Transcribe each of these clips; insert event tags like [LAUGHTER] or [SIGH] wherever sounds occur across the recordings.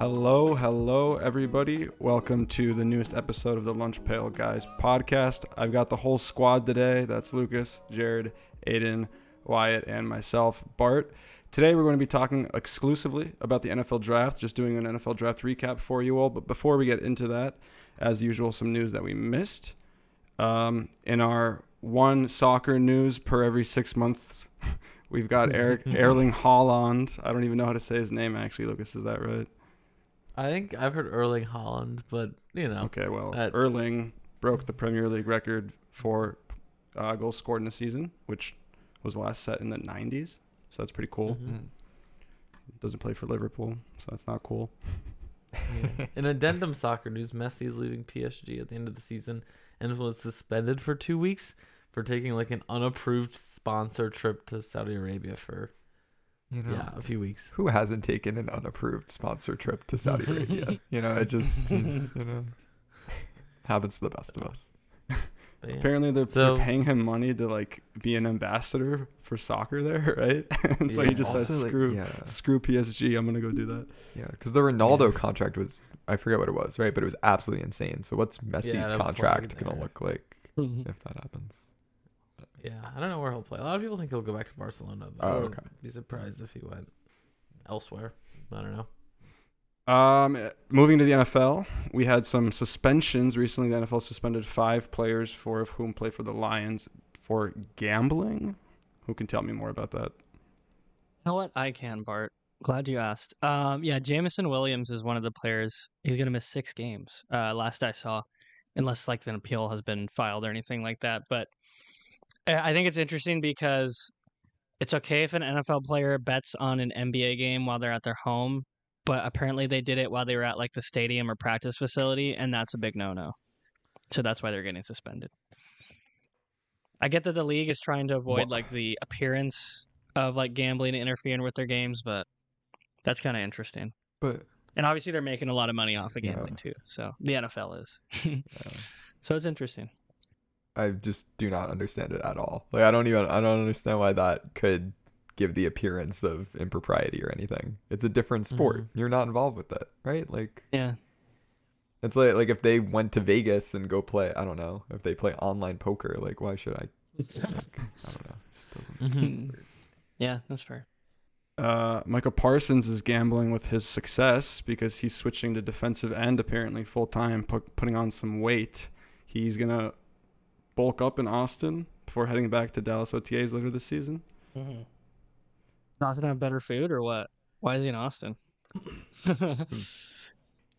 Hello, hello, everybody. Welcome to the newest episode of the Lunch Pail Guys podcast. I've got the whole squad today. That's Lucas, Jarod, Aidan, Wyatt, and myself, Bart. Today, we're going to be talking exclusively about the NFL draft, just doing an NFL draft recap for you all. But before we get into that, as usual, some news that we missed. Um, in our one soccer news per every six months, [LAUGHS] we've got Eric [LAUGHS] Erling Haaland. I don't even know how to say his name, actually. Lucas, is that right? I think I've heard Erling Holland, but you know, Okay, well, that- Erling broke the Premier League record for uh, goals scored in a season, which was last set in the 90s. So that's pretty cool. Mhm. Doesn't play for Liverpool, so that's not cool. Yeah. In addendum soccer news, Messi is leaving PSG at the end of the season and was suspended for two weeks for taking like an unapproved sponsor trip to Saudi Arabia for You know, yeah a few weeks. who hasn't taken an unapproved sponsor trip to Saudi [LAUGHS] Arabia? You know, it just is, you [LAUGHS] know happens to the best of us. Yeah. Apparently, they're, So- they're paying him money to like be an ambassador for soccer there, [LAUGHS] right? and so he Yeah. just said, Also, like, "Screw, yeah, screw PSG. I'm gonna go do that." yeah, because the Ronaldo contract was I forget what it was, right? But it was absolutely insane. So what's Messi's to contract gonna look like if that happens? Yeah, I don't know where he'll play. A lot of people think he'll go back to Barcelona, but Oh, I wouldn't okay. be surprised if he went elsewhere. I don't know. Um, moving to the NFL, we had some suspensions recently. The NFL suspended five players, four of whom play for the Lions, for gambling. Who can tell me more about that? You know what? I can, Bart. Glad you asked. Um, yeah, Jameson Williams is one of the players. He's going to miss six games, uh, last I saw, unless like an appeal has been filed or anything like that. But I think it's interesting because it's okay if an NFL player bets on an NBA game while they're at their home, but apparently they did it while they were at like the stadium or practice facility, and that's a big no-no. So that's why they're getting suspended. I get that the league is trying to avoid Wha- like the appearance of like gambling and interfering with their games, but that's kind of interesting. But And obviously, they're making a lot of money off of Yeah. gambling too. So the NFL is. [LAUGHS] uh, so it's interesting. I just do not understand it at all. Like I don't even I don't understand why that could give the appearance of impropriety or anything. It's a different sport. Mhm. You're not involved with it, right? Like Yeah. It's like like if they went to Vegas and go play, I don't know, if they play online poker, like why should I? Like, [LAUGHS] I don't know. It just doesn't. Mhm. Yeah, that's fair. Uh, Micah Parsons is gambling with his success because he's switching to defensive end apparently full time, pu- putting on some weight. He's gonna bulk up in Austin before heading back to Dallas OTAs later this season. Mm-hmm. Austin have better food or what? Why is he in Austin? It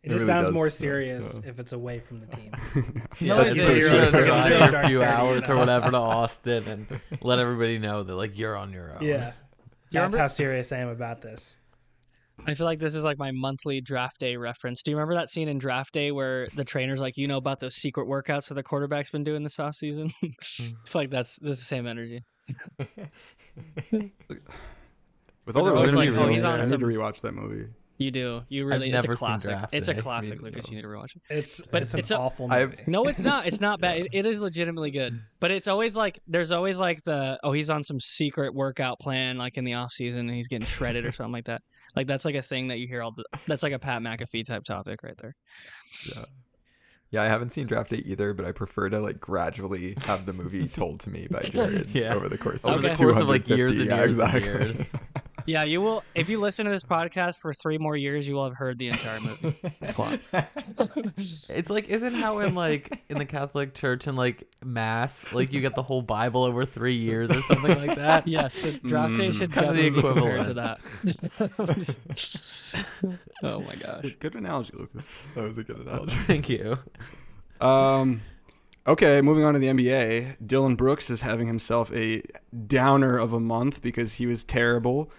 It just really sounds does, more yeah, serious yeah. if it's away from the team. [LAUGHS] Yeah, No, it's it's like zero- you're it's gonna like drive a few hours or whatever to [LAUGHS] Austin and let everybody know that like you're on your own. Yeah. That's how serious I am about this. I feel like this is like my monthly draft day reference. Do you remember that scene in draft day where the trainer's like, you know about those secret workouts that the quarterback's been doing this offseason? Mm. [LAUGHS] I feel like that's this is the same energy. [LAUGHS] With all the It's like, oh, I he's on need some- to rewatch that movie. You do. You really it's never a seen classic. Draft It's a Day. I classic, mean, Lucas. no. You need to rewatch it. It's But it's an a- awful I've- movie. No, it's not. It's not bad. [LAUGHS] It, it is legitimately good. But it's always like there's always like the oh he's on some secret workout plan like in the off season and he's getting shredded or something like that. Like that's like a thing that you hear all the. That's like a Pat McAfee type topic right there. yeah. Yeah, I haven't seen Draft Day either, but I prefer to like gradually have the movie told to me by [LAUGHS] Jarod Yeah. over the course Over of the course of, like, years and yeah, years and years. [LAUGHS] Yeah, you will. If you listen to this podcast for three more years, you will have heard the entire movie. plot. It's like isn't how in like in the Catholic Church and like mass like you get the whole Bible over three years or something like that. yes, the draft day Mm. should Kinda the definitely be compared to that. [LAUGHS] oh my gosh. Good, good analogy, Lucas. that was a good analogy. Thank you. Um, okay, moving on to the NBA. Dillon Brooks is having himself a downer of a month because he was terrible.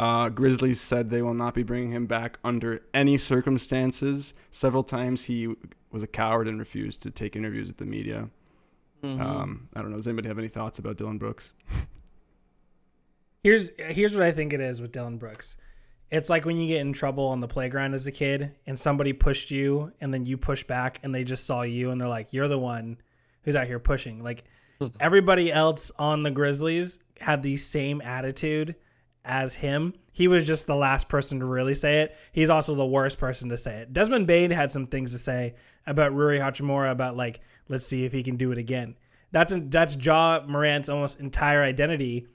Uh, Grizzlies said they will not be bringing him back under any circumstances. Several times he was a coward and refused to take interviews with the media. Mhm. Um, I don't know. Does anybody have any thoughts about Dillon Brooks? Here's here's what I think it is with Dillon Brooks. It's like when you get in trouble on the playground as a kid and somebody pushed you and then you push back and they just saw you and they're like, You're the one who's out here pushing. Like [LAUGHS] everybody else on the Grizzlies had the same attitude as him. He was just the last person to really say it. He's also the worst person to say it. Desmond Bane had some things to say about Rui Hachimura about like, let's see if he can do it again. That's that's Ja Morant's almost entire identity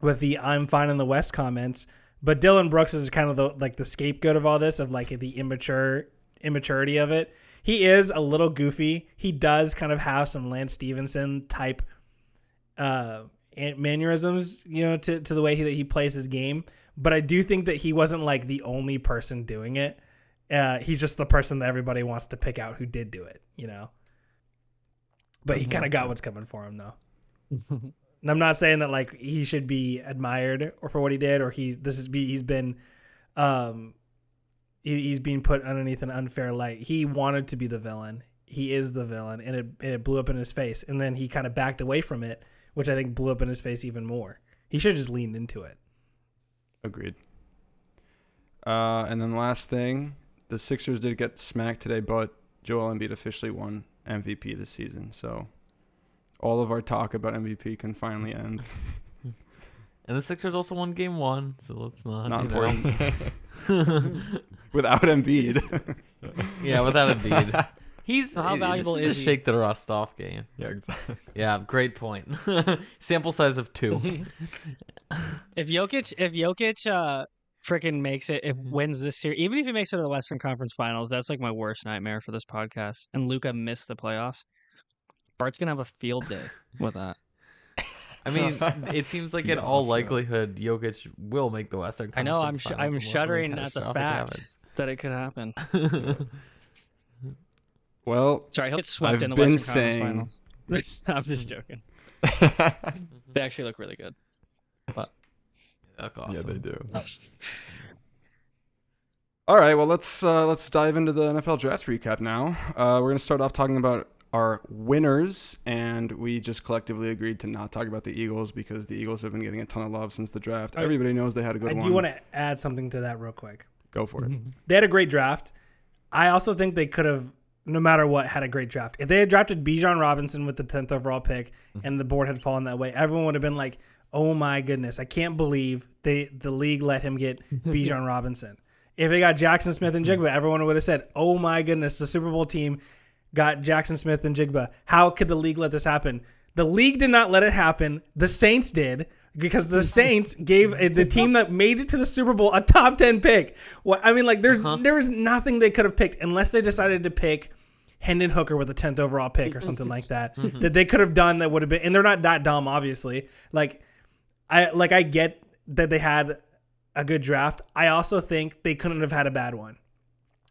with the "I'm fine in the West" comments. But Dillon Brooks is kind of the like the scapegoat of all this, of like the immature immaturity of it. He is a little goofy. He does kind of have some Lance Stephenson type uh mannerisms, you know, to, to the way he, that he plays his game. But I do think that he wasn't like the only person doing it. Uh, he's just the person that everybody wants to pick out who did do it, you know. But he kind of got what's coming for him, though. [LAUGHS] And I'm not saying that like he should be admired or for what he did, or he this is be he's been, um, he, he's being put underneath an unfair light. He wanted to be the villain. He is the villain, and it it blew up in his face. And then he kind of backed away from it, which I think blew up in his face even more. He should have just leaned into it. Agreed. Uh, and then last thing, the Sixers did get smacked today, but Joel Embiid officially won MVP this season. So all of our talk about MVP can finally end. [LAUGHS] And the Sixers also won Game One, so let's not. Not you know. important. [LAUGHS] [LAUGHS] Without Embiid. yeah, without Embiid. He's So how it- valuable this is the he? shake the rust off game? yeah, exactly. Yeah, great point. [LAUGHS] Sample size of two. [LAUGHS] if Jokic, if Jokic, uh, freaking makes it, if wins this series, even if he makes it to the Western Conference Finals, that's like my worst nightmare for this podcast. And Luka missed the playoffs. Bart's gonna have a field day with that. I mean, [LAUGHS] it seems like in Yeah, all sure. likelihood, Jokic will make the Western. I know, Conference I'm sh- I'm shuddering at the catastrophic fact that it could happen. Happens. well, Sorry, he'll get swept I've in the been Western saying- Conference Finals. [LAUGHS] I'm just joking. [LAUGHS] They actually look really good. Look Yeah, they do. [LAUGHS] All right, well let's uh, let's dive into the NFL draft recap now. Uh, we're gonna start off talking about our winners, and we just collectively agreed to not talk about the Eagles because the Eagles have been getting a ton of love since the draft. I- Everybody knows they had a good I one. do want to add something to that real quick. go for it. They had a great draft. I also think they could have, no matter what, had a great draft. If they had drafted Bijan Robinson with the 10th overall pick and the board had fallen that way, everyone would have been like, oh my goodness, I can't believe they the league let him get [LAUGHS] Bijan Robinson. If they got Jaxon Smith-Njigba, everyone would have said, oh my goodness, the Super Bowl team got Jaxon Smith-Njigba. How could the league let this happen? The league did not let it happen. The Saints did because the [LAUGHS] Saints gave uh, the team that made it to the Super Bowl a top 10 pick. What I mean like there's there was nothing they could have picked unless they decided to pick Hendon Hooker with a 10th overall pick or something like that [LAUGHS] mm-hmm. that they could have done that would have been and they're not that dumb obviously. Like I like I get that they had a good draft. I also think they couldn't have had a bad one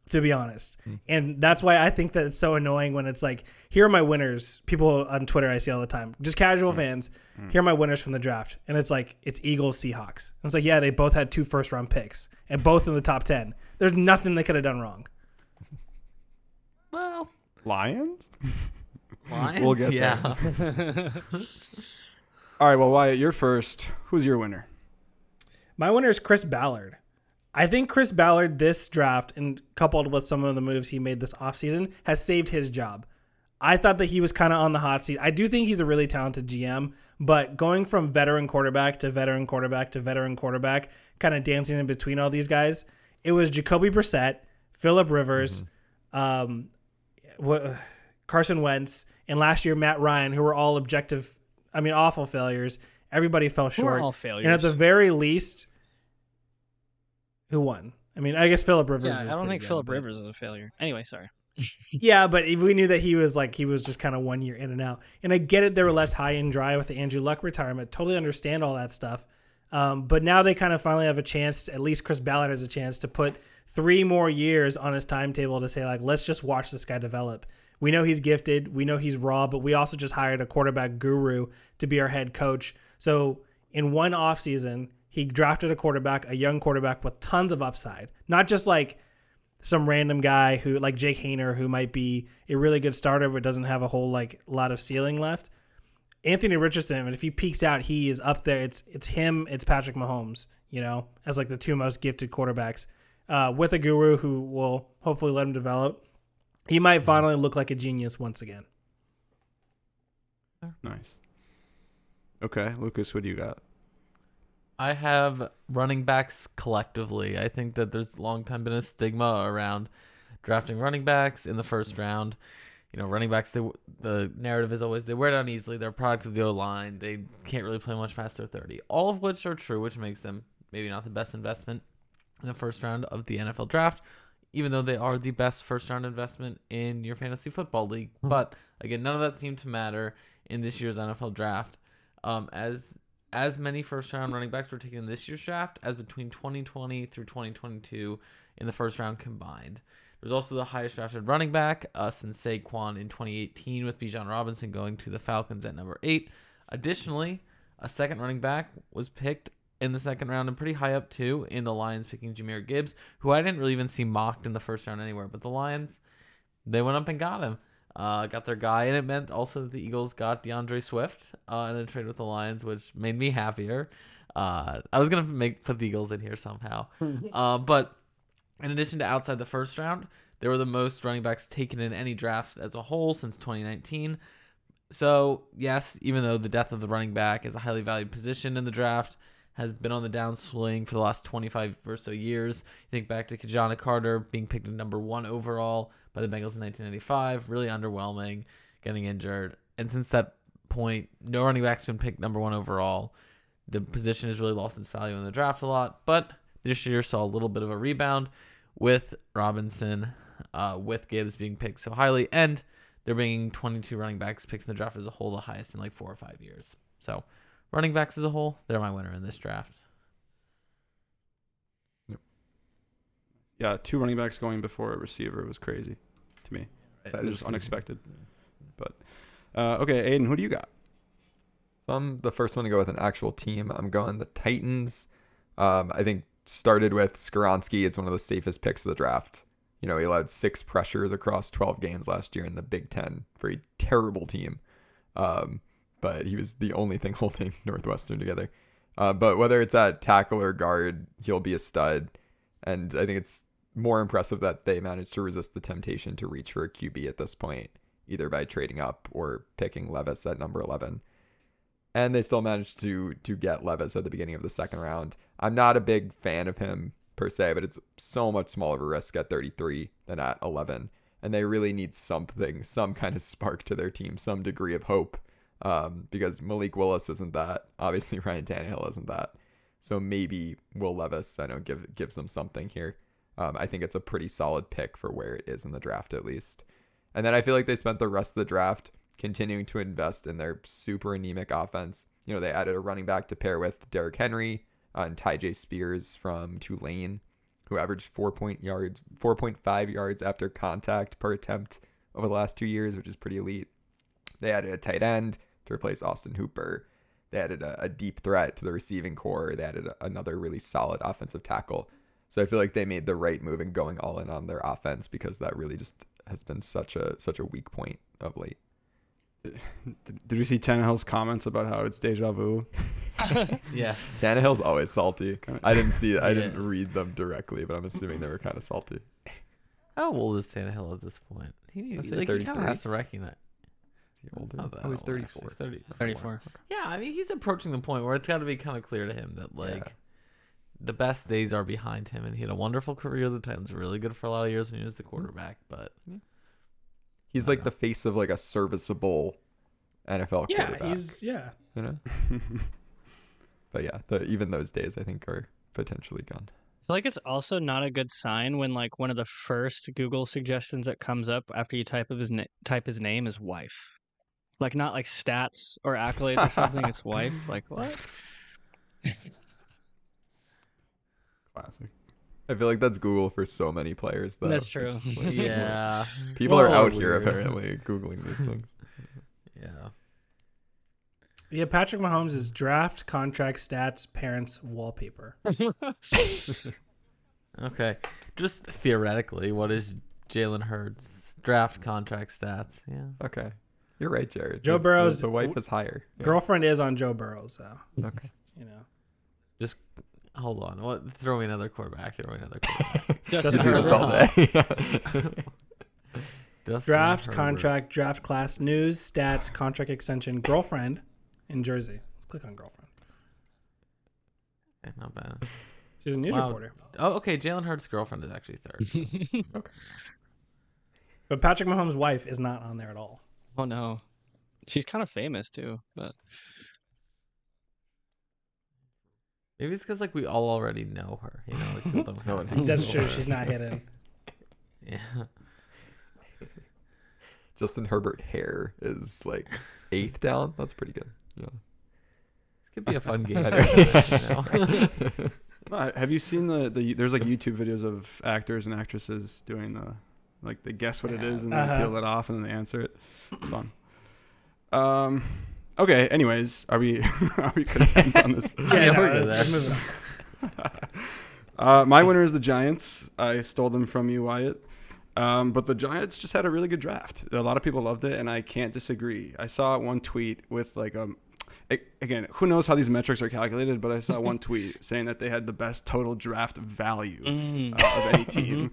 to be honest. Hmm. And that's why I think that it's so annoying when it's like, here are my winners. People on Twitter I see all the time, just casual hmm. fans. Hmm. Here are my winners from the draft, and it's like it's Eagles, Seahawks. And it's like, yeah, they both had two first round picks, and both in the top ten. There's nothing they could have done wrong. Well, Lions. Lions. We'll get yeah. [LAUGHS] All right, well Wyatt, you're first. Who's your winner? My winner is Chris Ballard. I think Chris Ballard this draft and coupled with some of the moves he made this offseason has saved his job. I thought that he was kind of on the hot seat. I do think he's a really talented GM, but going from veteran quarterback to veteran quarterback to veteran quarterback, kind of dancing in between all these guys, it was Jacoby Brissett, Philip Rivers, um, wha- Carson Wentz, and last year Matt Ryan, who were all objective, I mean, awful failures. Everybody fell Who are short. all failures. And at the very least, who won? I mean, I guess Philip Rivers. yeah, was I don't think Philip Rivers was a failure. Anyway, sorry. [LAUGHS] Yeah, but we knew that he was like he was just kind of one year in and out. And I get it; they were left high and dry with the Andrew Luck retirement. Totally understand all that stuff. Um, but now they kind of finally have a chance. At least Chris Ballard has a chance to put three more years on his timetable to say like, let's just watch this guy develop. We know he's gifted. We know he's raw, but we also just hired a quarterback guru to be our head coach. So in one offseason, he drafted a quarterback, a young quarterback with tons of upside, not just like some random guy who like Jake Haener who might be a really good starter but doesn't have a whole like lot of ceiling left. Anthony Richardson, if he peaks out, he is up there. It's it's him, it's Patrick Mahomes, you know, as like the two most gifted quarterbacks. Uh, with a guru who will hopefully let him develop, he might finally look like a genius once again. Nice. Okay, Lucas, what do you got? I have running backs collectively. I think that there's long time been a stigma around drafting running backs in the first round. You know, running backs. They, the narrative is always they wear down easily. They're a product of the O line. They can't really play much past their thirty. All of which are true, which makes them maybe not the best investment in the first round of the NFL draft, even though they are the best first round investment in your fantasy football league. But again, none of that seemed to matter in this year's NFL draft. Um, as as many first round running backs were taken in this year's draft as between 2020 through 2022 in the first round combined. There's also the highest drafted running back uh, since Saquon in 2018, with Bijan Robinson going to the Falcons at number eight. Additionally, a second running back was picked in the second round and pretty high up too in the Lions picking Jahmyr Gibbs, who I didn't really even see mocked in the first round anywhere. But the Lions, they went up and got him. Uh, got their guy, and it meant also that the Eagles got D'Andre Swift uh, in a trade with the Lions, which made me happier. Uh, I was gonna make put the Eagles in here somehow, [LAUGHS] uh, but in addition to outside the first round, they were the most running backs taken in any draft as a whole since 2019. So yes, even though the death of the running back is a highly valued position in the draft, has been on the downswing for the last 25 or so years. You think back to Ki-Jana Carter being picked at number one overall by the Bengals in 1995, really underwhelming, getting injured, and since that point, no running back's been picked number one overall. The position has really lost its value in the draft a lot, but this year saw a little bit of a rebound with Robinson, uh, with Gibbs being picked so highly, and they're bringing 22 running backs picked in the draft as a whole, the highest in like four or five years. So, running backs as a whole, they're my winner in this draft. Yeah, two running backs going before a receiver was crazy to me. That it is was crazy. unexpected. But uh, okay, Aidan, who do you got? So I'm the first one to go with an actual team. I'm going the Titans. Um, I think started with Skoronski. It's one of the safest picks of the draft. You know, he allowed six pressures across 12 games last year in the Big Ten Very terrible team. Um, but he was the only thing [LAUGHS] holding Northwestern together. Uh, but whether it's at tackle or guard, he'll be a stud. And I think it's more impressive that they managed to resist the temptation to reach for a QB at this point, either by trading up or picking Levis at number 11 and they still managed to to get Levis at the beginning of the second round. I'm not a big fan of him per se, but it's so much smaller of a risk at 33 than at 11, and they really need something, some kind of spark to their team, some degree of hope, um, because Malik Willis isn't that. [LAUGHS] Obviously, Ryan Tannehill isn't that. So maybe Will Levis, I know, give gives them something here. Um, I think it's a pretty solid pick for where it is in the draft, at least. And then I feel like they spent the rest of the draft continuing to invest in their super anemic offense. You know, they added a running back to pair with Derrick Henry uh, and Tyjae Spears from Tulane, who averaged four point yards, four point five yards after contact per attempt over the last two years, which is pretty elite. They added a tight end to replace Austin Hooper. They added a, a deep threat to the receiving corps. They added a, another really solid offensive tackle. So I feel like they made the right move in going all in on their offense because that really just has been such a such a weak point of late. Did, [LAUGHS] did we see Tannehill's comments about how it's deja vu? [LAUGHS] Yes. [LAUGHS] Tannehill's always salty. I didn't see I didn't is. read them directly, but I'm assuming they were kind of salty. How old is Tannehill at this point? He I'd needs say like he kind of has to recognize. Is he older? Not that Oh, he's old, actually. 34. He's 30, 34. Yeah, I mean he's approaching the point where it's got to be kind of clear to him that like Yeah. the best days are behind him, and he had a wonderful career. The Titans were really good for a lot of years when he was the mm-hmm. quarterback, but He's like know. the face of like a serviceable NFL Yeah, quarterback. he's yeah. you know. [LAUGHS] But yeah, the, even those days I think are potentially gone. I feel like it's also not a good sign when like one of the first Google suggestions that comes up after you type of his na- type his name is wife, like not like stats or accolades or something. It's wife. [LAUGHS] Like what? Classic. I feel like that's Google for so many players though. That's true. [LAUGHS] Like- yeah, People are Whoa, out here apparently googling these [LAUGHS] things. yeah. Yeah, Patrick Mahomes is draft, contract, stats, parents, wallpaper. Okay, just theoretically, what is Jalen Hurts draft contract stats? Yeah. Okay. You're right, Jarod. Joe It's- Burrow's- The, the wife is higher. Yeah. Girlfriend is on Joe Burrow's though. Okay. you know. Just hold on. What? Throw me another quarterback. Throw me another quarterback. [LAUGHS] Just Do this all day. [LAUGHS] Justin Draft, Herbert. contract, draft class, news, stats, contract extension, girlfriend in Jersey. Let's click on girlfriend. Okay, not bad. She's a news Wow. reporter. Oh, okay. Jalen Hurts' girlfriend is actually third. [LAUGHS] okay. But Patrick Mahomes' wife is not on there at all. Oh no, she's kind of famous too. But Maybe it's because like we all already know her. You know, like people [LAUGHS] don't No have That's true. her. She's not hidden. [LAUGHS] Yeah. Justin Herbert hair is like eighth down. That's pretty good. Yeah. This could be a fun game. [LAUGHS] I you know. know? Uh, Have you seen the, the there's like YouTube videos of actors and actresses doing the like they guess what it is and Uh-huh. they peel it off and then they answer it. It's fun. Um okay, anyways, are we [LAUGHS] are we content on this? [LAUGHS] Yeah, no, we're good let's- there. let's on. [LAUGHS] Uh, my winner is the Giants. I stole them from you, Wyatt. Um, but the Giants just had a really good draft. A lot of people loved it, and I can't disagree. I saw one tweet with like a, again, who knows how these metrics are calculated, but I saw one [LAUGHS] tweet saying that they had the best total draft value Mm. uh, of any [LAUGHS] team.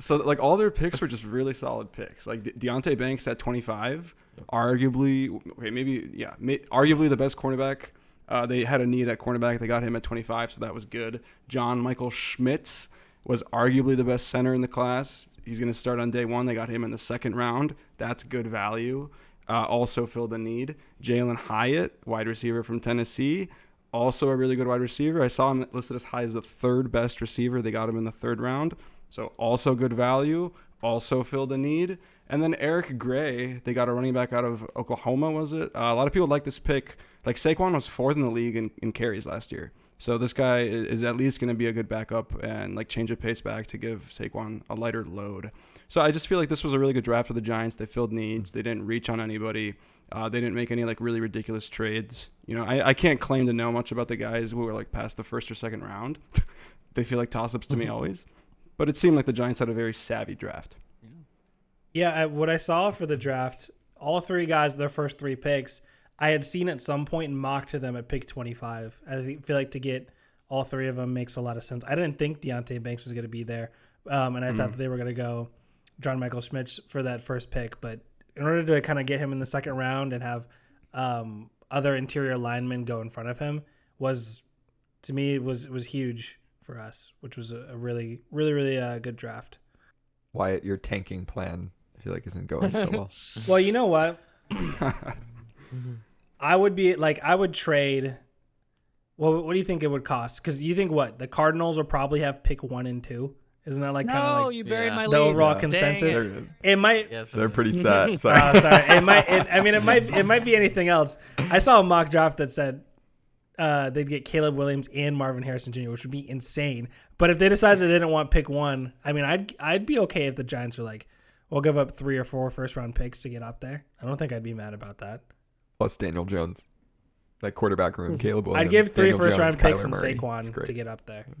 So like all their picks were just really solid picks. Like De- Deonte Banks at 25, arguably okay, maybe yeah, may, arguably the best cornerback. Uh, they had a need at cornerback. They got him at 25, so that was good. John Michael Schmitz was arguably the best center in the class. He's going to start on day one. They got him in the second round. That's good value. Uh, also filled a need. Jalin Hyatt, wide receiver from Tennessee, also a really good wide receiver. I saw him listed as high as the third best receiver. They got him in the third round. So also good value, also filled a need. And then Eric Gray, they got a running back out of Oklahoma, was it? Uh, a lot of people like this pick. Like Saquon was fourth in the league in, in carries last year. So this guy is, is at least going to be a good backup and like change of pace back to give Saquon a lighter load. So I just feel like this was a really good draft for the Giants. They filled needs. They didn't reach on anybody. Uh, they didn't make any like really ridiculous trades. You know, I, I can't claim to know much about the guys who were like past the first or second round. [LAUGHS] they feel like toss ups to me [LAUGHS] always. But it seemed like the Giants had a very savvy draft. Yeah, I, what I saw for the draft, all three guys, their first three picks, I had seen at some point and mocked to them at pick 25. I feel like to get all three of them makes a lot of sense. I didn't think Deonte Banks was going to be there, um, and I thought that they were going to go John Michael Schmitz for that first pick. But in order to kind of get him in the second round and have um, other interior linemen go in front of him was, to me, was was huge for us, which was a, a really, really, really uh, good draft. Wyatt, your tanking plan, I feel like isn't going so well. [LAUGHS] Well, you know what? [LAUGHS] [LAUGHS] I would be like, I would trade. Well, what do you think it would cost? Because you think what the Cardinals will probably have pick one and two. Isn't that like kind of like you buried Yeah. my the overall Yeah. consensus? Dang They're- It might. Yes, it They're is. pretty sad. [LAUGHS] Sorry. Uh, sorry, it might. It, I mean, it [LAUGHS] might. It might be anything else. I saw a mock draft that said uh, they'd get Caleb Williams and Marvin Harrison Jr., which would be insane. But if they decided they didn't want pick one, I mean, I'd I'd be okay if the Giants were like, we'll give up three or four first round picks to get up there. I don't think I'd be mad about that. Plus Daniel Jones. That quarterback room, Caleb Williams. I'd give three Daniel first Jones, round picks and Murray. Saquon to get up there. [LAUGHS]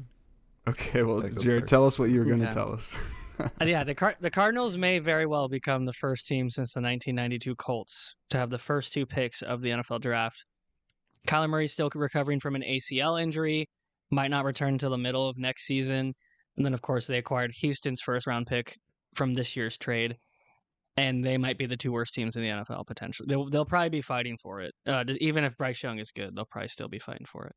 Okay, well, I think that's Jarod, fair. tell us what you were going to Yeah. tell us. [LAUGHS] Uh, yeah, the Car- the Cardinals may very well become the first team since the 1992 Colts to have the first two picks of the NFL draft. Kyler Murray still recovering from an ACL injury, might not return until the middle of next season. And then, of course, they acquired Houston's first round pick from this year's trade, and they might be the two worst teams in the NFL potentially. They'll they'll probably be fighting for it. Uh, even if Bryce Young is good, they'll probably still be fighting for it.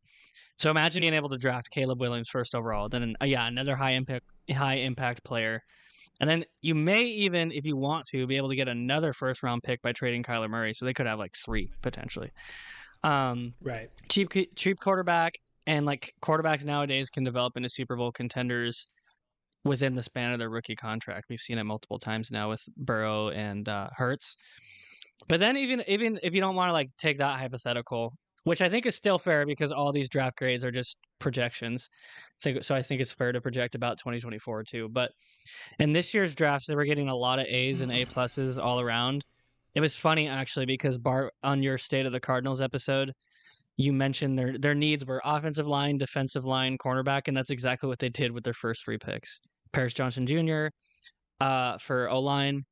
So imagine being able to draft Caleb Williams first overall, then uh, yeah, another high impact high impact player, and then you may even, if you want to, be able to get another first round pick by trading Kyler Murray. So they could have like three potentially. Um, Right. cheap cheap quarterback and like quarterbacks nowadays can develop into Super Bowl contenders within the span of their rookie contract. We've seen it multiple times now with Burrow and uh, Hurts. But then even even if you don't want to like take that hypothetical, which I think is still fair because all these draft grades are just projections. So, so I think it's fair to project about 2024 too. But in this year's drafts, they were getting a lot of A's and A [LAUGHS] pluses all around. It was funny actually because Bart on your State of the Cardinals episode, you mentioned their their needs were offensive line, defensive line, cornerback, and that's exactly what they did with their first three picks. Paris Johnson Jr. Uh, for O line,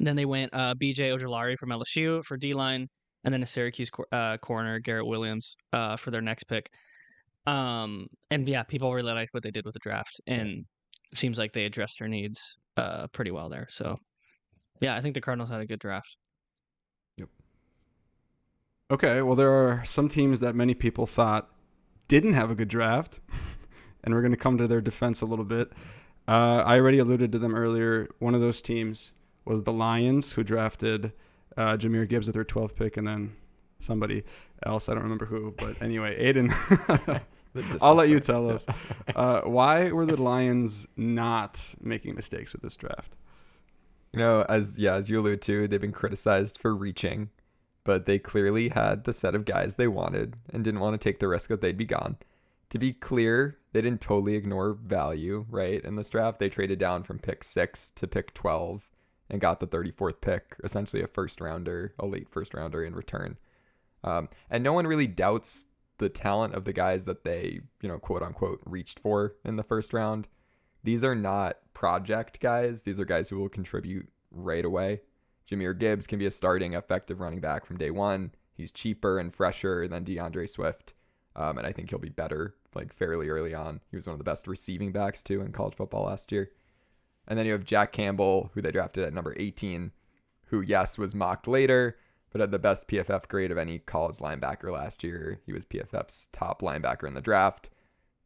then they went uh, B.J. Ojulari from LSU for D line, and then a Syracuse cor- uh, corner Garrett Williams uh, for their next pick. Um, and yeah, people really liked what they did with the draft, and it seems like they addressed their needs uh, pretty well there. So yeah, I think the Cardinals had a good draft. Yep. Okay, well, there are some teams that many people thought didn't have a good draft, [LAUGHS] and we're going to come to their defense a little bit. Uh, I already alluded to them earlier. One of those teams was the Lions, who drafted uh, Jahmyr Gibbs with their 12th pick, and then somebody else. I don't remember who, but anyway, Aidan. [LAUGHS] I'll let you tell us. Uh, why were the Lions not making mistakes with this draft? You know, as yeah, as you allude to, they've been criticized for reaching, but they clearly had the set of guys they wanted and didn't want to take the risk that they'd be gone. To be clear, they didn't totally ignore value, right? In this draft, they traded down from pick six to pick 12 and got the 34th pick, essentially a first rounder, a late first rounder in return. Um, and no one really doubts the talent of the guys that they, you know, quote unquote, reached for in the first round. These are not project guys. These are guys who will contribute right away. Jahmyr Gibbs can be a starting effective running back from day one. He's cheaper and fresher than D'Andre Swift. Um, and I think he'll be better like fairly early on. He was one of the best receiving backs too in college football last year. And then you have Jack Campbell, who they drafted at number 18, who, yes, was mocked later, but had the best PFF grade of any college linebacker last year. He was PFF's top linebacker in the draft.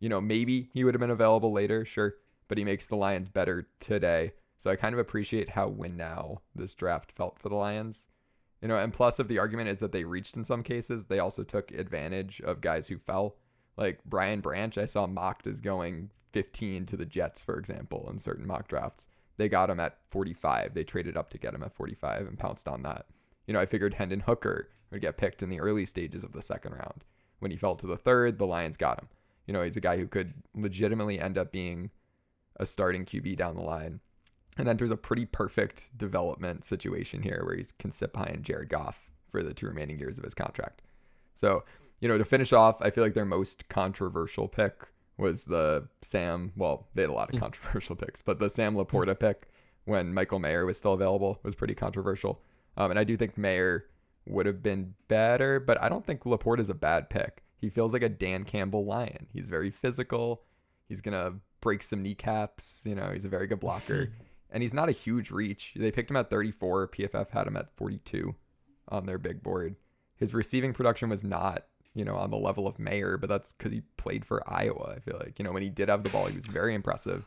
You know, maybe he would have been available later, sure, but he makes the Lions better today. So I kind of appreciate how win now this draft felt for the Lions. You know, and plus if the argument is that they reached in some cases, they also took advantage of guys who fell. Like Brian Branch, I saw mocked as going 15 to the Jets, for example, in certain mock drafts. They got him at 45. They traded up to get him at 45 and pounced on that. You know, I figured Hendon Hooker would get picked in the early stages of the second round. When he fell to the third, the Lions got him. You know, he's a guy who could legitimately end up being a starting QB down the line and enters a pretty perfect development situation here where he can sit behind Jared Goff for the two remaining years of his contract. So, you know, to finish off, I feel like their most controversial pick was the Sam. Well, they had a lot of controversial picks, but the Sam Laporta pick when Michael Mayer was still available was pretty controversial. Um, and I do think Mayer would have been better, but I don't think Laporta is a bad pick. He feels like a Dan Campbell lion. He's very physical. He's gonna break some kneecaps. You know, he's a very good blocker, [LAUGHS] and he's not a huge reach. They picked him at 34. PFF had him at 42 on their big board. His receiving production was not you know, on the level of Mayer, but that's because he played for Iowa. I feel like, you know, when he did have the ball, he was very impressive.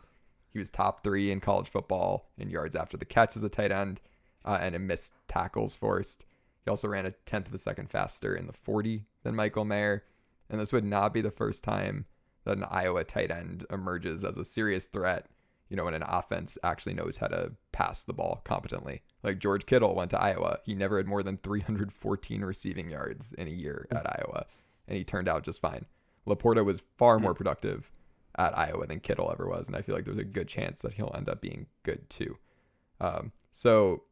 He was top three in college football in yards after the catch as a tight end uh, and in missed tackles forced. He also ran a tenth of a second faster in the 40 than Michael Mayer. And this would not be the first time that an Iowa tight end emerges as a serious threat, you know, when an offense actually knows how to pass the ball competently. Like George Kittle went to Iowa. He never had more than 314 receiving yards in a year at Iowa, and he turned out just fine. Laporta was far more productive at Iowa than Kittle ever was, and I feel like there's a good chance that he'll end up being good too. Um, so,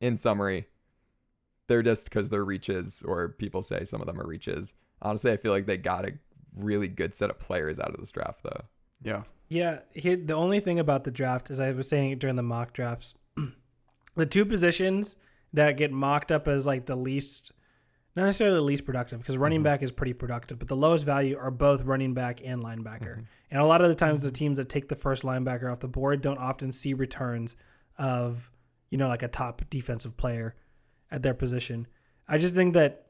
in summary, they're just because they're reaches, or people say some of them are reaches. Honestly, I feel like they got a really good set of players out of this draft, though. Yeah. Yeah, here, the only thing about the draft, as I was saying during the mock drafts, the two positions that get mocked up as like the least, not necessarily the least productive, because running mm-hmm. back is pretty productive, but the lowest value are both running back and linebacker. Mm-hmm. And a lot of the times, the mm-hmm. teams that take the first linebacker off the board don't often see returns of, you know, like a top defensive player at their position. I just think that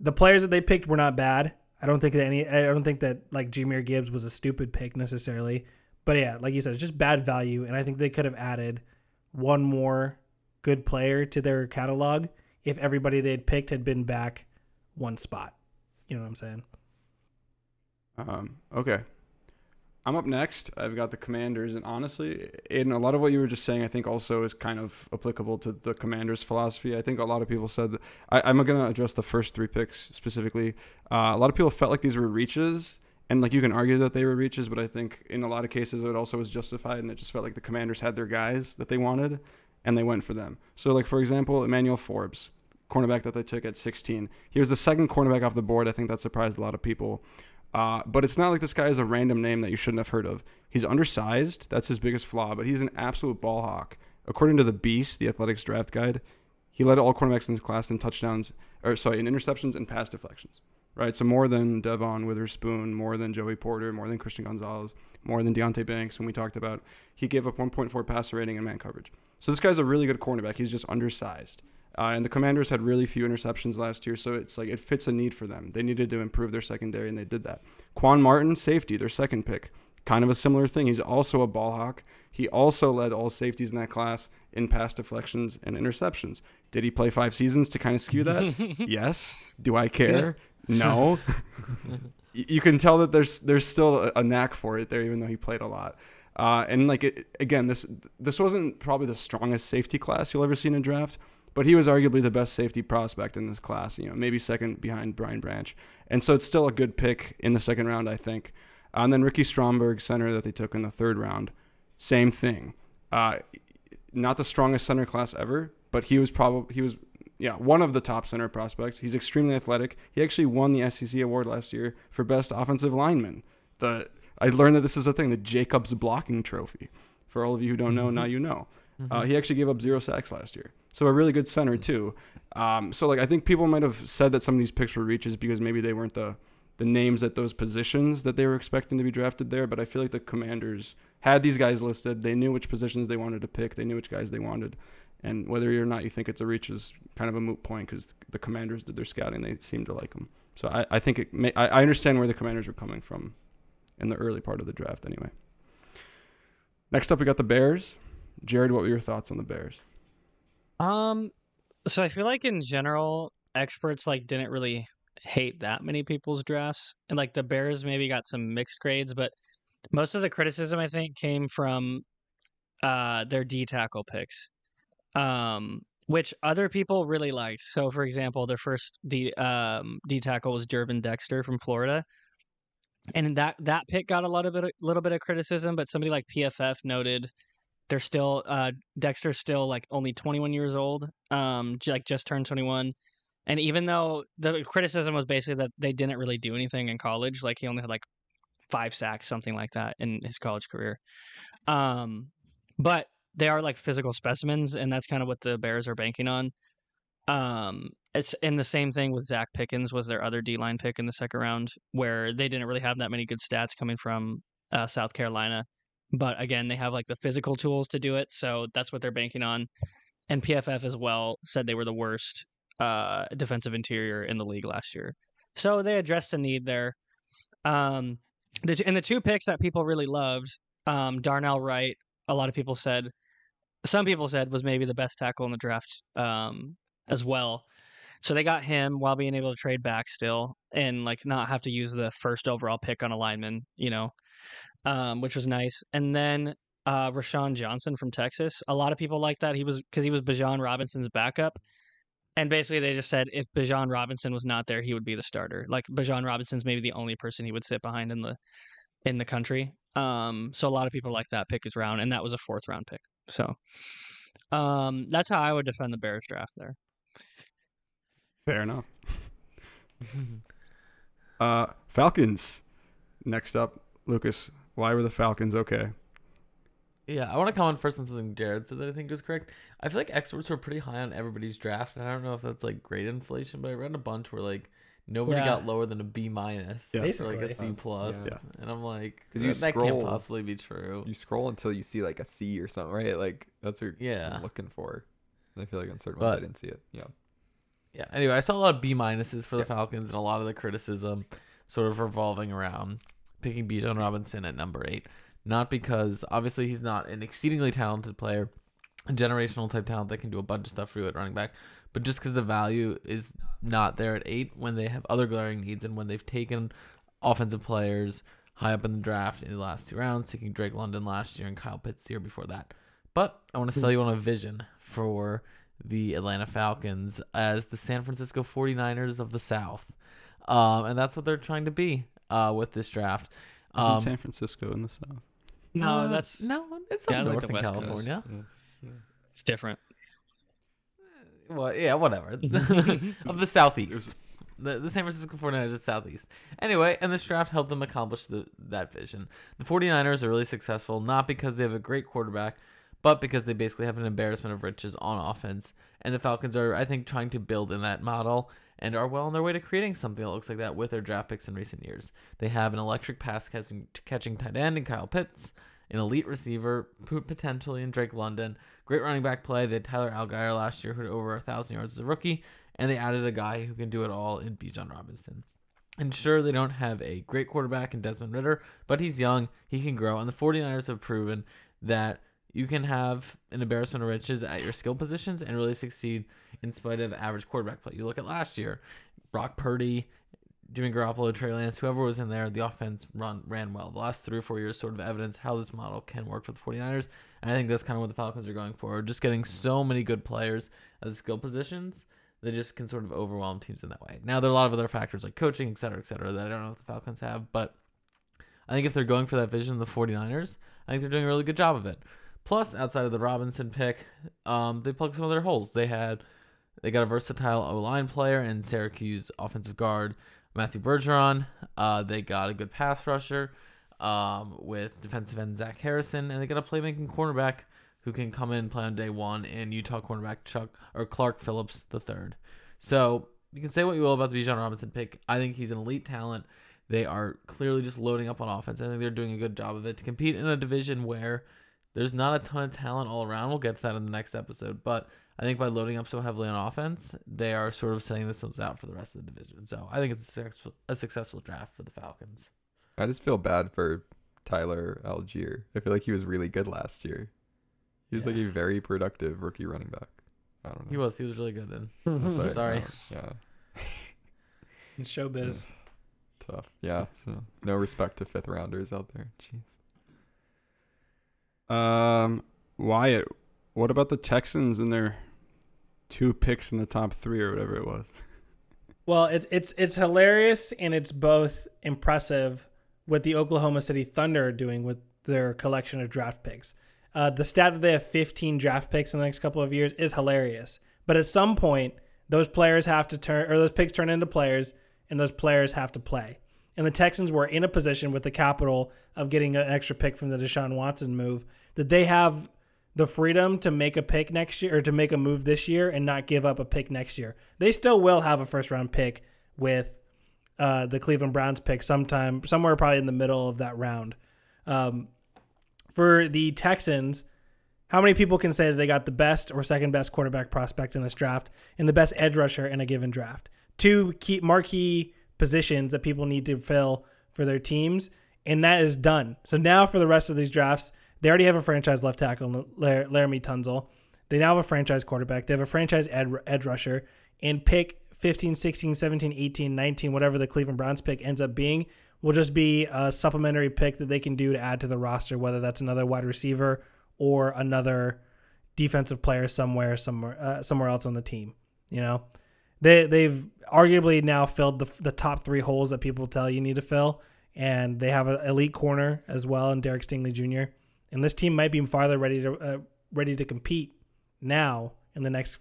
the players that they picked were not bad. I don't think that any. I don't think that like Jahmyr Gibbs was a stupid pick necessarily. But yeah, like you said, it's just bad value, and I think they could have added one more good player to their catalog if everybody they had picked had been back one spot. You know what I'm saying? Um, okay. I'm up next. I've got the Commanders, and honestly, Aidan, a lot of what you were just saying, I think also is kind of applicable to the Commanders' philosophy. I think a lot of people said that, I, I'm going to address the first three picks specifically. Uh, a lot of people felt like these were reaches, and like you can argue that they were reaches, but I think in a lot of cases it also was justified, and it just felt like the Commanders had their guys that they wanted, and they went for them. So, like for example, Emmanuel Forbes, cornerback that they took at 16. He was the second cornerback off the board. I think that surprised a lot of people. Uh, but it's not like this guy is a random name that you shouldn't have heard of. He's undersized. That's his biggest flaw, but he's an absolute ball hawk. According to the Beast, the Athletic's draft guide, he led all cornerbacks in his class in touchdowns, or sorry, in interceptions and pass deflections. Right, so more than Devon Witherspoon, more than Joey Porter, more than Christian Gonzalez, more than Deonte Banks. When we talked about, he gave up 1.4 passer rating in man coverage. So this guy's a really good cornerback. He's just undersized. Uh, and the Commanders had really few interceptions last year, so it's like it fits a need for them. They needed to improve their secondary, and they did that. Quan Martin, safety, their second pick, kind of a similar thing. He's also a ball hawk. He also led all safeties in that class in pass deflections and interceptions. Did he play five seasons to kind of skew that? [LAUGHS] yes. Do I care? No. [LAUGHS] you can tell that there's there's still a knack for it there, even though he played a lot. Uh, and like it, again, this this wasn't probably the strongest safety class you'll ever see in a draft but he was arguably the best safety prospect in this class. You know, maybe second behind Brian Branch, and so it's still a good pick in the second round, I think. Uh, and then Ricky Stromberg, center that they took in the third round, same thing. Uh, not the strongest center class ever, but he was probably he was yeah one of the top center prospects. He's extremely athletic. He actually won the SEC award last year for best offensive lineman. The I learned that this is a thing, the Jacobs blocking trophy. For all of you who don't know, mm-hmm. now you know. Mm-hmm. Uh, he actually gave up zero sacks last year. So a really good center too. Um, so like I think people might have said that some of these picks were reaches because maybe they weren't the the names at those positions that they were expecting to be drafted there. But I feel like the Commanders had these guys listed. They knew which positions they wanted to pick. They knew which guys they wanted. And whether or not you think it's a reach is kind of a moot point because the Commanders did their scouting. They seemed to like them. So I, I think it may, I, I understand where the Commanders were coming from in the early part of the draft anyway. Next up, we got the Bears. Jarod, what were your thoughts on the Bears? Um, so I feel like in general, experts like didn't really hate that many people's drafts, and like the Bears maybe got some mixed grades, but most of the criticism I think came from uh their D tackle picks, um, which other people really liked. So, for example, their first D um D tackle was Gervon Dexter from Florida. And that that pick got a lot of bit, a little bit of criticism, but somebody like PFF noted they're still uh Dexter's still like only 21 years old, um like just turned 21. And even though the criticism was basically that they didn't really do anything in college, like he only had like five sacks, something like that in his college career. Um but they are like physical specimens and that's kind of what the Bears are banking on. Um it's in the same thing with Zacch Pickens was their other D line pick in the second round, where they didn't really have that many good stats coming from uh, South Carolina. But again, they have like the physical tools to do it, so that's what they're banking on. And PFF as well said they were the worst uh, defensive interior in the league last year, so they addressed a need there. Um, the and the two picks that people really loved, um, Darnell Wright. A lot of people said, some people said was maybe the best tackle in the draft um, as well. So they got him while being able to trade back still and like not have to use the first overall pick on a lineman, you know um, which was nice. And then uh, Roschon Johnson from Texas. A lot of people like that. He was because he was Bijan Robinson's backup. And basically, they just said if Bijan Robinson was not there, he would be the starter. Like Bijan Robinson's maybe the only person he would sit behind in the in the country. Um, so a lot of people like that pick his round, and that was a fourth round pick. So um, that's how I would defend the Bears draft there. Fair enough. [LAUGHS] uh, Falcons. Next up, Lucas. Why were the Falcons okay? Yeah, I want to comment first on something Jarod said that I think was correct. I feel like experts were pretty high on everybody's draft, and I don't know if that's like great inflation, but I read a bunch where like nobody yeah. got lower than a B minus, yeah. or like a C plus, yeah. and I'm like, because you that scroll, can't possibly be true. You scroll until you see like a C or something, right? Like that's what yeah. I'm looking for. I feel like on certain but, ones I didn't see it. Yeah. Yeah. Anyway, I saw a lot of B minuses for the Falcons, and a lot of the criticism sort of revolving around picking Bijan Robinson at number eight. Not because obviously he's not an exceedingly talented player, a generational type talent that can do a bunch of stuff for you at running back, but just because the value is not there at eight when they have other glaring needs and when they've taken offensive players high up in the draft in the last two rounds, taking Drake London last year and Kyle Pitts the year before that. But I want to sell you on a vision for the Atlanta Falcons as the San Francisco 49ers of the South. Um, and that's what they're trying to be uh, with this draft. Um, San Francisco in the south? No, uh, that's no, it's up yeah, north like in California. Yeah. Yeah. It's different. well, yeah, whatever. [LAUGHS] [LAUGHS] of the southeast. The, the San Francisco 49ers are southeast. Anyway, and this draft helped them accomplish the, that vision. The 49ers are really successful, not because they have a great quarterback, but because they basically have an embarrassment of riches on offense. And the Falcons are, I think, trying to build in that model and are well on their way to creating something that looks like that with their draft picks in recent years. They have an electric pass catching, catching tight end in Kyle Pitts, an elite receiver, potentially in Drake London, great running back play. They had Tyler Allgeier last year, who had over a thousand yards as a rookie, and they added a guy who can do it all in Bijan Robinson. And sure, they don't have a great quarterback in Desmond Ridder, but he's young, he can grow, and the 49ers have proven that you can have an embarrassment of riches at your skill positions and really succeed in spite of average quarterback play. You look at last year, Brock Purdy, Jimmy Garoppolo, Trey Lance, whoever was in there, the offense run ran well. The last three or four years sort of evidence how this model can work for the 49ers. And I think that's kind of what the Falcons are going for. Just getting so many good players at the skill positions they just can sort of overwhelm teams in that way. Now there are a lot of other factors like coaching, et cetera, et cetera, that I don't know if the Falcons have, but I think if they're going for that vision the 49ers, I think they're doing a really good job of it. Plus, outside of the Robinson pick, um, they plugged some of their holes. They had they got a versatile O line player and Syracuse offensive guard Matthew Bergeron. Uh, they got a good pass rusher um, with defensive end Zach Harrison, and they got a playmaking cornerback who can come in and play on day one, and Utah cornerback Chuck or Clark Phillips the third. So you can say what you will about the Bijan Robinson pick. I think he's an elite talent. They are clearly just loading up on offense. I think they're doing a good job of it to compete in a division where there's not a ton of talent all around. We'll get to that in the next episode, but I think by loading up so heavily on offense, they are sort of setting themselves out for the rest of the division. So I think it's a successful, a successful draft for the Falcons. I just feel bad for Tyler Allgeier. I feel like he was really good last year. He was yeah. like a very productive rookie running back. I don't know. He was. He was really good then. [LAUGHS] Sorry. [LAUGHS] Sorry. Yeah. In showbiz. Yeah. [LAUGHS] Tough. Yeah. So no respect to fifth rounders out there. Jeez. Um, Wyatt, what about the Texans and their two picks in the top three or whatever it was? [LAUGHS] Well, it's it's it's hilarious and it's both impressive what the Oklahoma City Thunder are doing with their collection of draft picks. Uh, the stat that they have 15 draft picks in the next couple of years is hilarious. But at some point, those players have to turn, or those picks turn into players, and those players have to play. And the Texans were in a position with the capital of getting an extra pick from the Deshaun Watson move that they have the freedom to make a pick next year or to make a move this year and not give up a pick next year. They still will have a first round pick with uh, the Cleveland Browns pick sometime, somewhere probably in the middle of that round. Um, for the Texans, how many people can say that they got the best or second best quarterback prospect in this draft and the best edge rusher in a given draft? Two key marquee positions that people need to fill for their teams, and that is done. So now for the rest of these drafts, they already have a franchise left tackle, Laremy Tunsil. They now have a franchise quarterback. They have a franchise ed, edge rusher. And pick 15, 16, 17, 18, 19, whatever the Cleveland Browns pick ends up being, will just be a supplementary pick that they can do to add to the roster, whether that's another wide receiver or another defensive player somewhere, somewhere, uh, somewhere else on the team. You know, they they've arguably now filled the the top three holes that people tell you need to fill, and they have an elite corner as well in Derek Stingley Jr. And this team might be farther ready to uh, ready to compete now in the next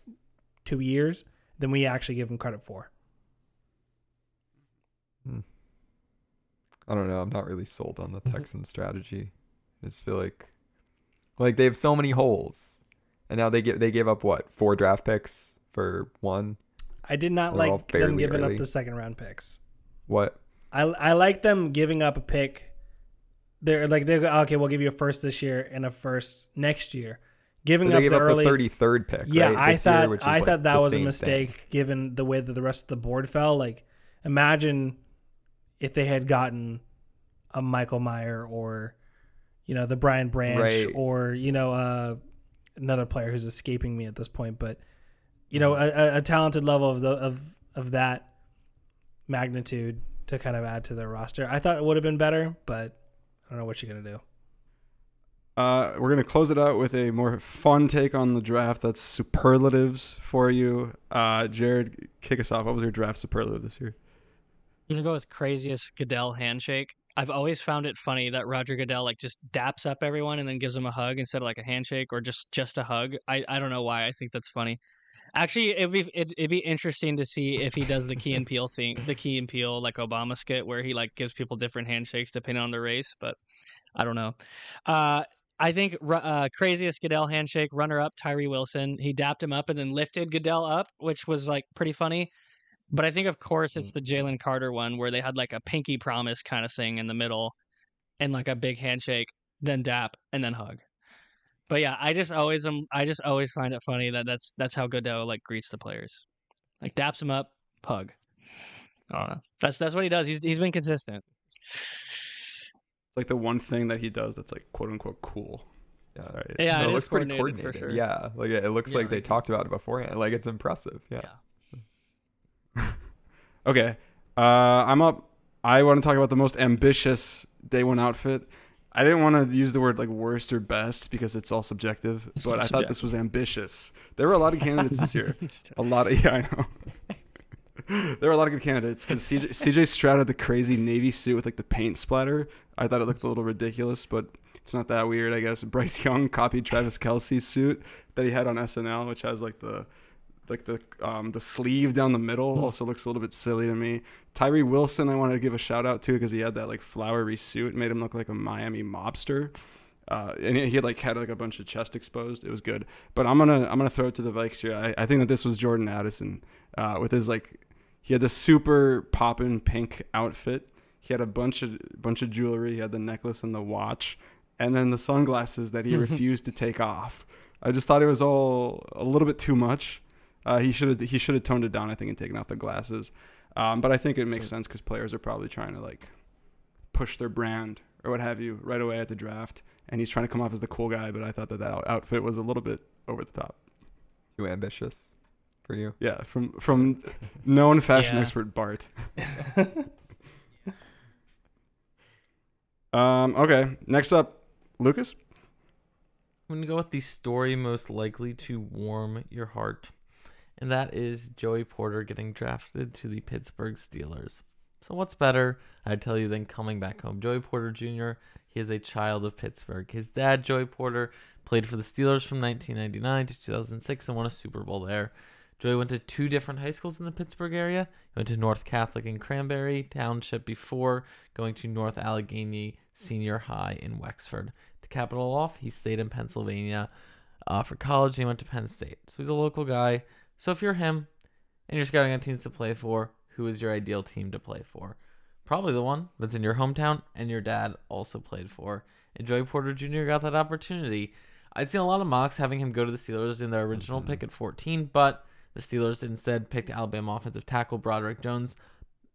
two years than we actually give them credit for. Hmm. I don't know. I'm not really sold on the mm-hmm. Texan strategy. I just feel like like they have so many holes. And now they get they gave up what? Four draft picks for one. I did not They're like them giving early. up the second round picks. What? I I like them giving up a pick. They're like they okay, we'll give you a first this year and a first next year. Giving they up gave the up early, thirty third pick. Yeah, right, I thought year, I like thought that was a mistake thing. given the way that the rest of the board fell. Like, imagine if they had gotten a Michael Mayer or you know the Brian Branch right. or you know uh, another player who's escaping me at this point, but you know a, a talented level of the of of that magnitude to kind of add to their roster. I thought it would have been better, but I don't know what you're gonna do. Uh, we're gonna close it out with a more fun take on the draft. That's superlatives for you, uh, Jarod. Kick us off. What was your draft superlative this year? I'm gonna go with craziest Goodell handshake. I've always found it funny that Roger Goodell like just daps up everyone and then gives them a hug instead of like a handshake or just just a hug. I I don't know why. I think that's funny. Actually, it'd be it'd, it'd be interesting to see if he does the Key and Peele thing, the Key and Peele like Obama skit, where he like gives people different handshakes depending on the race. But I don't know. Uh, I think uh, craziest Goodell handshake runner up Tyree Wilson. He dapped him up and then lifted Goodell up, which was like pretty funny. But I think of course it's the Jalen Carter one where they had like a pinky promise kind of thing in the middle, and like a big handshake, then dap and then hug. But yeah, I just always am. I just always find it funny that that's that's how Goodell like greets the players, like daps them up, pug. I don't know. That's that's what he does. He's he's been consistent. It's like the one thing that he does that's like quote unquote cool. Yeah, Sorry. Yeah, No, it it is looks pretty coordinated coordinated. for sure. Yeah, like it, it looks Yeah. like they talked about it beforehand. Like it's impressive. Yeah. [LAUGHS] Okay. Uh, I'm up. I want to talk about the most ambitious day one outfit. I didn't want to use the word like worst or best because it's all subjective, It's but I thought this was ambitious. There were a lot of candidates this year. [LAUGHS] A lot of [LAUGHS] yeah, I know. [LAUGHS] there were a lot of good candidates because CJ, CJ Stroud had the crazy navy suit with like the paint splatter. I thought it looked a little ridiculous, but it's not that weird, I guess. Bryce Young copied Travis Kelce's suit that he had on SNL, which has like the like the um, the sleeve down the middle Hmm. also looks a little bit silly to me. Tyree Wilson, I wanted to give a shout out to because he had that like flowery suit, made him look like a Miami mobster. Uh, and he had like had like a bunch of chest exposed. It was good. But I'm gonna I'm gonna throw it to the Vikes here. I, I think that this was Jordan Addison uh, with his like he had the super poppin' pink outfit. He had a bunch of bunch of jewelry. He had the necklace and the watch, and then the sunglasses that he [LAUGHS] refused to take off. I just thought it was all a little bit too much. Uh, he should have he should have toned it down, I think, and taken off the glasses. Um, but I think it makes sense because players are probably trying to like push their brand or what have you right away at the draft, and he's trying to come off as the cool guy. But I thought that that outfit was a little bit over the top. Too ambitious for you. Yeah, from from known fashion Yeah. expert Bart. [LAUGHS] [LAUGHS] um. Okay. Next up, Lucas. I'm gonna go with the story most likely to warm your heart, and that is Joey Porter getting drafted to the Pittsburgh Steelers. So what's better, I tell you, than coming back home? Joey Porter Jr. He is a child of Pittsburgh. His dad, Joey Porter, played for the Steelers from 1999 to 2006 and won a Super Bowl there. Joey went to two different high schools in the Pittsburgh area. He went to North Catholic in Cranberry Township before going to North Allegheny Senior High in Wexford. To cap it all off, he stayed in Pennsylvania uh, for college. And he went to Penn State, so he's a local guy. So if you're him and you're scouting out teams to play for, who is your ideal team to play for? Probably the one that's in your hometown and your dad also played for. And Joey Porter Jr. got that opportunity. I'd seen a lot of mocks having him go to the Steelers in their original mm-hmm. pick at 14, but the Steelers instead picked Alabama offensive tackle Broderick Jones.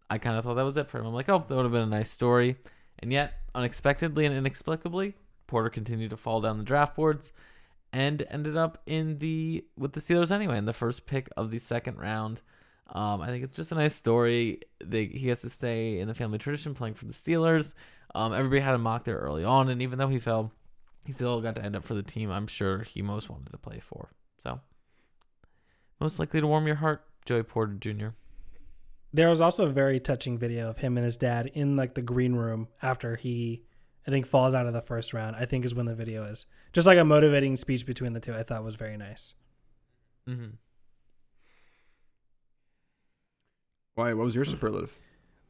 I kind of thought that was it for him. I'm like, oh, that would have been a nice story. And yet, unexpectedly and inexplicably, Porter continued to fall down the draft boards and ended up in the with the Steelers anyway in the first pick of the second round. Um, I think it's just a nice story. They, he has to stay in the family tradition playing for the Steelers. Um, everybody had him mocked there early on, and even though he fell, he still got to end up for the team I'm sure he most wanted to play for. So, most likely to warm your heart, Joey Porter Jr. There was also a very touching video of him and his dad in like the green room after he, I think, falls out of the first round. I think is when the video is. Just like a motivating speech between the two. I thought was very nice. Mm-hmm. Why? What was your superlative?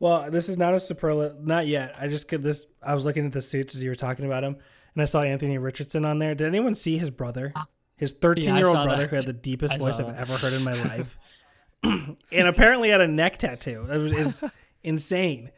Well, this is not a superlative, not yet. I just could this. I was looking at the suits as you were talking about him, and I saw Anthony Richardson on there. Did anyone see his brother? His 13 year old saw brother that. who had the [LAUGHS] deepest I voice I've that. ever heard in my [LAUGHS] life, [CLEARS THROAT] and apparently had a neck tattoo. That was is [LAUGHS] insane.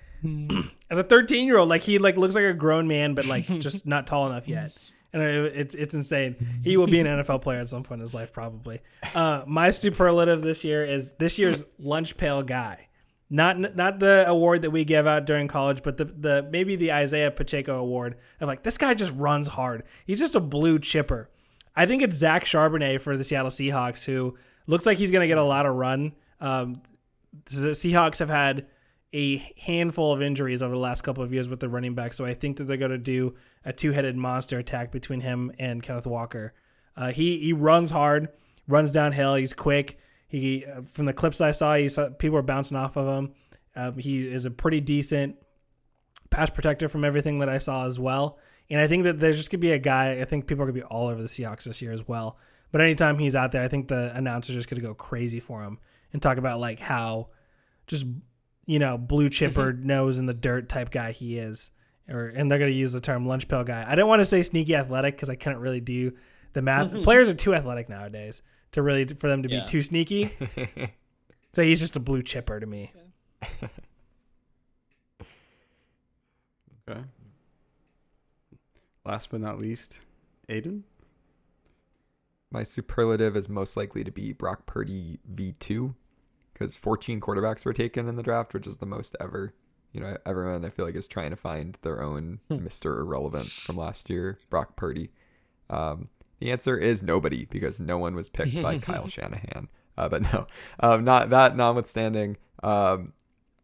As a 13 year old, like he like looks like a grown man, but like just [LAUGHS] not tall enough yet. [LAUGHS] And it- it's it's insane. He will be an NFL player at some point in his life, probably. Uh, my superlative this year is this year's lunch pail guy. Not not the award that we give out during college, but the the maybe the Isaiah Pacheco award of like this guy just runs hard. He's just a blue chipper. I think it's Zach Charbonnet for the Seattle Seahawks, who looks like he's going to get a lot of run. Um, the Seahawks have had a handful of injuries over the last couple of years with the running back, so I think that they're going to do a two-headed monster attack between him and Kenneth Walker. Uh, he he runs hard, runs downhill. He's quick. He from the clips I saw, he saw people were bouncing off of him. Um, he is a pretty decent pass protector from everything that I saw as well. And I think that there's just gonna be a guy. I think people are gonna be all over the Seahawks this year as well. But anytime he's out there, I think the announcer's are just gonna go crazy for him and talk about like how just you know blue chipper mm-hmm. nose in the dirt type guy he is. Or and they're gonna use the term lunch pail guy. I didn't want to say sneaky athletic because I couldn't really do the math. Mm-hmm. Players are too athletic nowadays to really for them to Yeah. be too sneaky. [LAUGHS] So he's just a blue chipper to me. Okay. Last but not least, Aidan. My superlative is most likely to be Brock Purdy V2 because 14 quarterbacks were taken in the draft, which is the most ever. You know, everyone I feel like is trying to find their own Mr. Irrelevant from last year, Brock Purdy. Um, the answer is nobody because no one was picked by [LAUGHS] Kyle Shanahan. Uh, but no, um, not that notwithstanding, um,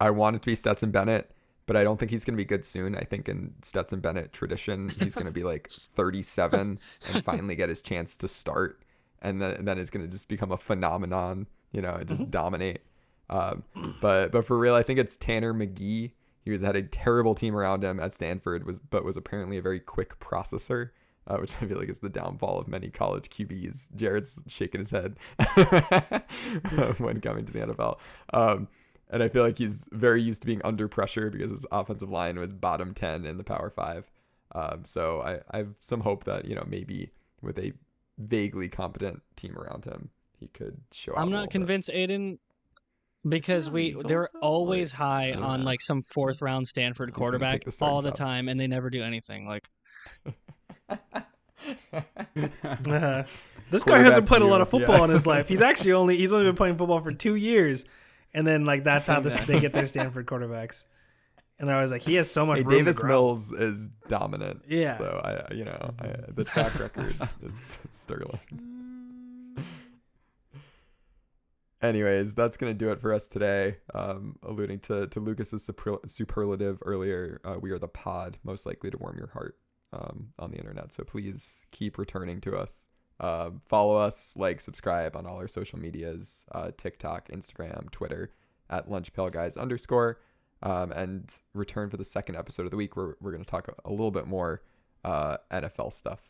I want it to be Stetson Bennett, but I don't think he's going to be good soon. I think in Stetson Bennett tradition, he's going to be like [LAUGHS] 37 and finally get his chance to start. And then, and then it's going to just become a phenomenon, you know, and just dominate. Um, but but for real, I think it's Tanner McKee. He was had a terrible team around him at Stanford, was but was apparently a very quick processor, uh, which [LAUGHS] I feel like is the downfall of many college QBs. Jarod's shaking his head [LAUGHS] when coming to the NFL. Um, and I feel like he's very used to being under pressure because his offensive line was bottom 10 in the Power Five. Um, so I, I have some hope that, you know, maybe with a vaguely competent team around him, he could show out. I'm not little bit. convinced, Aidan, because we Eagles, they're though? always Like, high on know. like some fourth round Stanford He's quarterback the all the job. time, and they never do anything. Like Uh-huh. [LAUGHS] This guy hasn't Quarterback played a lot of football yeah. in his life. He's actually only he's only been playing football for two years, and then like that's how this, they get their [LAUGHS] Stanford quarterbacks. And I was like, he has so much Hey, room Davis to grow. Mills is dominant. Yeah. So I, you know, I, the track record [LAUGHS] is sterling. Anyways, that's gonna do it for us today. Um, alluding to to Lucas's super, superlative earlier, uh, we are the pod most likely to warm your heart um, on the internet. So please keep returning to us. Uh, follow us, like, subscribe on all our social medias: uh, TikTok, Instagram, Twitter at lunchpailguys underscore. Um, and return for the second episode of the week where we're going to talk a, a little bit more uh, NFL stuff